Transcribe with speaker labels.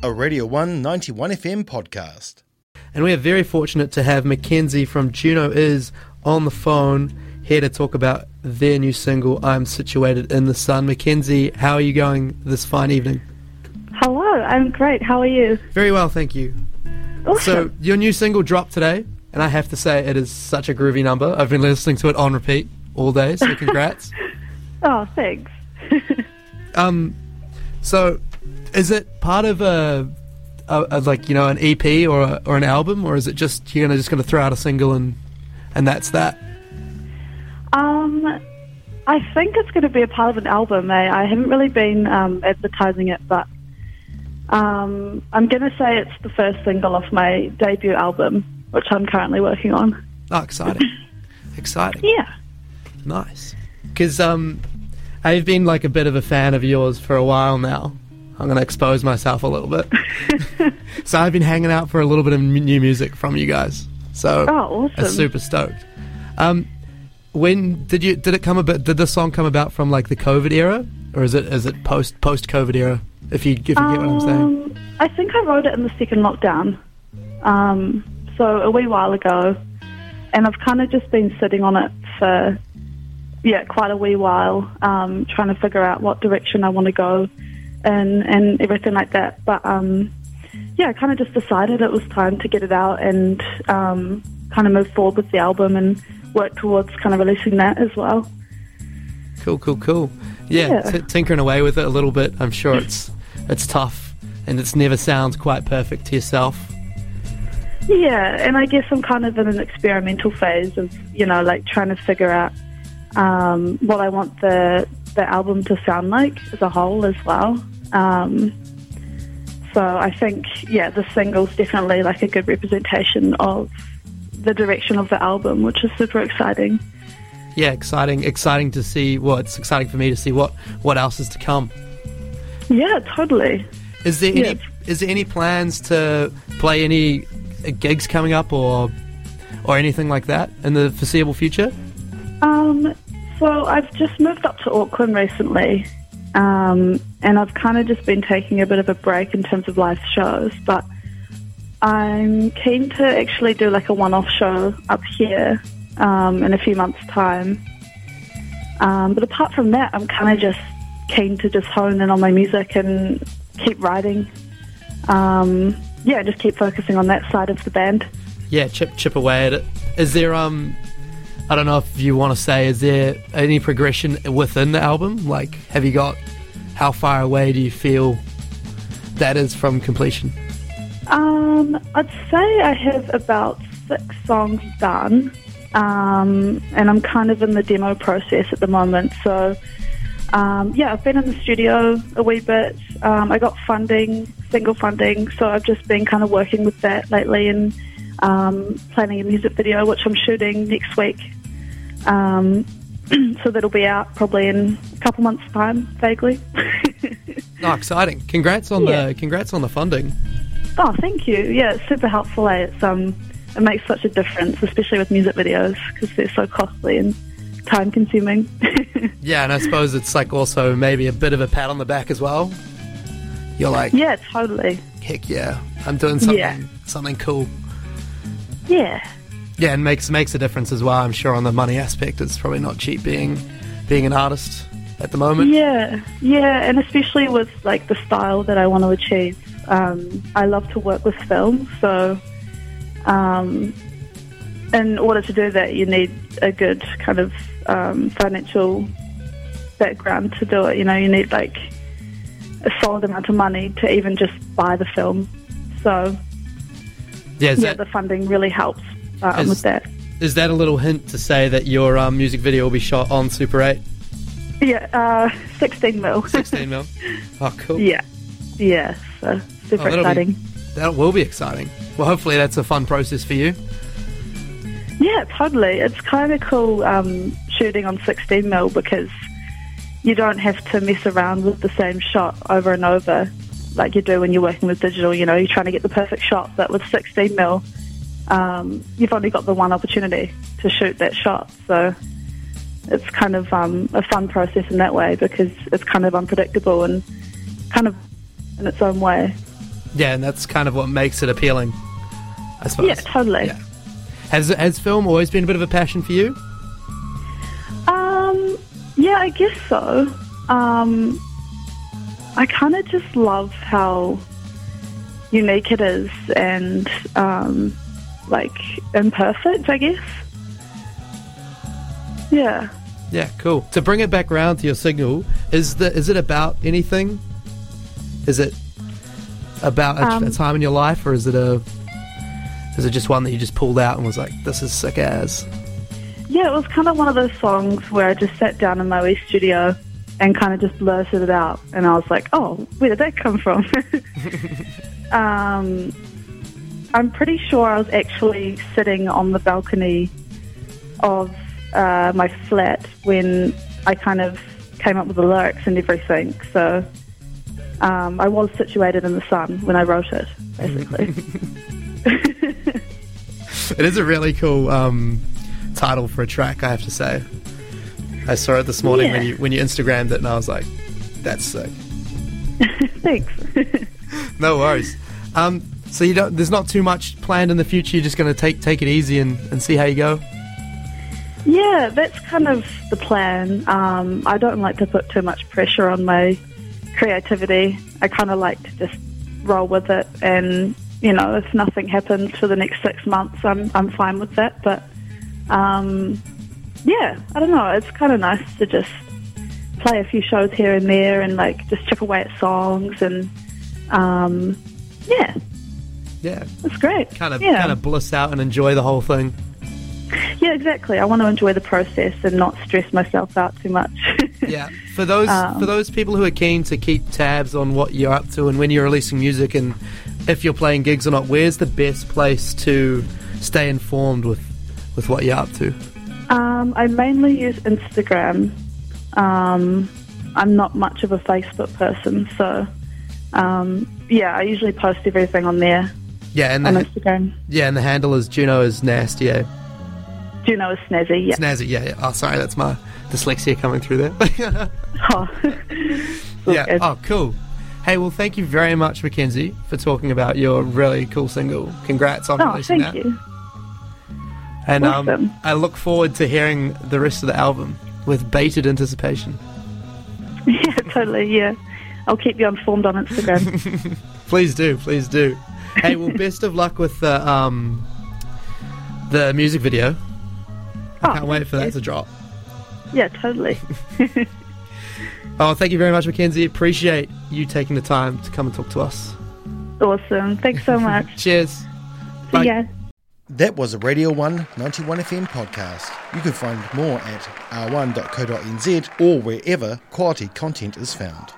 Speaker 1: a Radio 191 FM podcast.
Speaker 2: And we are very fortunate to have Mackenzie from Juno Is on the phone here to talk about their new single, I'm Situated in the Sun. Mackenzie, how are you going this fine evening?
Speaker 3: Hello, I'm great. How are you?
Speaker 2: Very well, thank you.
Speaker 3: Awesome.
Speaker 2: So, your new single dropped today, and I have to say it is such a groovy number. I've been listening to it on repeat all day, so congrats.
Speaker 3: oh, thanks.
Speaker 2: um, so is it part of a, a, a, like you know an EP or a, or an album, or is it just you're gonna just gonna throw out a single and and that's that?
Speaker 3: Um, I think it's going to be a part of an album. Eh? I haven't really been um, advertising it, but um, I'm going to say it's the first single off my debut album, which I'm currently working on.
Speaker 2: Oh, exciting! exciting.
Speaker 3: Yeah.
Speaker 2: Nice. Because um, I've been like a bit of a fan of yours for a while now. I'm going to expose myself a little bit. so I've been hanging out for a little bit of new music from you guys. So
Speaker 3: oh, awesome.
Speaker 2: I'm super stoked. Um, when did you did it come about? Did the song come about from like the COVID era, or is it is it post post COVID era? If you if you um, get what I'm saying.
Speaker 3: Um, I think I wrote it in the second lockdown, um, so a wee while ago, and I've kind of just been sitting on it for yeah quite a wee while, um, trying to figure out what direction I want to go, and and everything like that. But um, yeah, I kind of just decided it was time to get it out and um, kind of move forward with the album and work towards kind of releasing that as well.
Speaker 2: Cool, cool, cool. Yeah, yeah. T- tinkering away with it a little bit. I'm sure it's it's tough and it's never sounds quite perfect to yourself.
Speaker 3: Yeah, and I guess I'm kind of in an experimental phase of you know like trying to figure out um, what I want the the album to sound like as a whole as well. Um, so I think yeah, the single's definitely like a good representation of the direction of the album, which is super exciting.
Speaker 2: Yeah, exciting, exciting to see. Well, it's exciting for me to see what what else is to come.
Speaker 3: Yeah, totally.
Speaker 2: Is there any is there any plans to play any gigs coming up or or anything like that in the foreseeable future?
Speaker 3: Um, so I've just moved up to Auckland recently, um, and I've kind of just been taking a bit of a break in terms of live shows, but I'm keen to actually do like a one-off show up here um, in a few months' time. Um, but apart from that, I'm kind of just keen to just hone in on my music and keep writing. Um, yeah, just keep focusing on that side of the band.
Speaker 2: Yeah, chip chip away at it. Is there um, I don't know if you want to say, is there any progression within the album? Like, have you got how far away do you feel that is from completion?
Speaker 3: Um, I'd say I have about six songs done, um, and I'm kind of in the demo process at the moment. So, um, yeah, I've been in the studio a wee bit. Um, I got funding, single funding, so I've just been kind of working with that lately and um, planning a music video, which I'm shooting next week. Um, so that'll be out probably in a couple months' time, vaguely.
Speaker 2: oh, exciting! Congrats on yeah. the congrats on the funding.
Speaker 3: Oh, thank you. Yeah, it's super helpful. Eh? It's um, it makes such a difference, especially with music videos because they're so costly and time consuming.
Speaker 2: yeah, and I suppose it's like also maybe a bit of a pat on the back as well. You're like,
Speaker 3: yeah, totally.
Speaker 2: Heck yeah, I'm doing something yeah. something cool.
Speaker 3: Yeah.
Speaker 2: Yeah, and makes makes a difference as well. I'm sure on the money aspect, it's probably not cheap being being an artist at the moment.
Speaker 3: Yeah, yeah, and especially with like the style that I want to achieve um, I love to work with film, so um, in order to do that, you need a good kind of um, financial background to do it. You know, you need like a solid amount of money to even just buy the film. So,
Speaker 2: yeah,
Speaker 3: yeah
Speaker 2: that,
Speaker 3: the funding really helps um, is, with that.
Speaker 2: Is that a little hint to say that your um, music video will be shot on Super 8?
Speaker 3: Yeah, uh, 16 mil.
Speaker 2: 16 mil. Oh, cool.
Speaker 3: Yeah, yeah. So super oh, exciting. Be,
Speaker 2: that will be exciting. Well, hopefully that's a fun process for you.
Speaker 3: Yeah, totally. It's kind of cool um, shooting on 16 mil because you don't have to mess around with the same shot over and over like you do when you're working with digital. You know, you're trying to get the perfect shot, but with 16 mil, um, you've only got the one opportunity to shoot that shot. So it's kind of um, a fun process in that way because it's kind of unpredictable and kind of in its own way.
Speaker 2: Yeah, and that's kind of what makes it appealing, I suppose.
Speaker 3: Yeah, totally.
Speaker 2: Yeah. Has has film always been a bit of a passion for you?
Speaker 3: Um, yeah, I guess so. Um, I kind of just love how unique it is and um, like imperfect, I guess. Yeah.
Speaker 2: Yeah, cool. To bring it back round to your signal, is the is it about anything? Is it about a,
Speaker 3: Um,
Speaker 2: a time in your life, or is it a is it just one that you just pulled out and was like, "This is sick as"?
Speaker 3: Yeah, it was kind of one of those songs where I just sat down in my wee studio and kind of just blurted it out, and I was like, "Oh, where did that come from?" um, I'm pretty sure I was actually sitting on the balcony of uh, my flat when I kind of came up with the lyrics and everything. So um, I was situated in the sun when I wrote it, basically.
Speaker 2: It is a really cool um, title for a track, I have to say. I saw it this morning when you when you Instagrammed it, and I was like, "That's sick."
Speaker 3: Thanks.
Speaker 2: No worries. Um, so you don't. There's not too much planned in the future. You're just going to take take it easy and, and see how you go.
Speaker 3: Yeah, that's kind of the plan. Um, I don't like to put too much pressure on my creativity. I kind of like to just roll with it, and you know, if nothing happens for the next six months, I'm I'm fine with that. But um, yeah, I don't know. It's kind of nice to just play a few shows here and there, and like just chip away at songs, and um, yeah,
Speaker 2: Yeah,
Speaker 3: it's great.
Speaker 2: kind of
Speaker 3: yeah.
Speaker 2: kind of bliss out and enjoy the whole thing.
Speaker 3: yeah, exactly. I want to enjoy the process and not stress myself out too much.
Speaker 2: Yeah, for those
Speaker 3: Um,
Speaker 2: for those people who are keen to keep tabs on what you're up to and when you're releasing music and if you're playing gigs or not, where's the best place to stay informed with with what you're up to?
Speaker 3: Um, I mainly use Instagram. Um, I'm not much of a Facebook person, so um, yeah, I usually post everything on there
Speaker 2: Yeah, and
Speaker 3: on
Speaker 2: the,
Speaker 3: Instagram.
Speaker 2: yeah, and the handle is Juno is nasty. Eh?
Speaker 3: Juno is snazzy. Yeah.
Speaker 2: Snazzy. Yeah, yeah. Oh, sorry, that's my dyslexia coming through there.
Speaker 3: Oh.
Speaker 2: yeah.
Speaker 3: good.
Speaker 2: Oh, cool. Hey, well, thank you very much, Mackenzie, for talking about your really cool single. Congrats on
Speaker 3: Oh,
Speaker 2: releasing
Speaker 3: thank
Speaker 2: that.
Speaker 3: you.
Speaker 2: And um, I look forward to hearing the rest of the album with bated anticipation.
Speaker 3: Yeah, totally. Yeah, I'll keep you informed on Instagram.
Speaker 2: Please do, please do. Hey, well, best of luck with the um, the music video. I
Speaker 3: Oh,
Speaker 2: can't wait for that
Speaker 3: thank
Speaker 2: to drop.
Speaker 3: yeah, totally.
Speaker 2: Oh, thank you very much, Mackenzie. Appreciate you taking the time to come and talk to us.
Speaker 3: Awesome. Thanks so much.
Speaker 2: Cheers. Bye.
Speaker 3: See ya.
Speaker 1: That was a Radio 1 91FM podcast. You can find more at r1.co.nz or wherever quality content is found.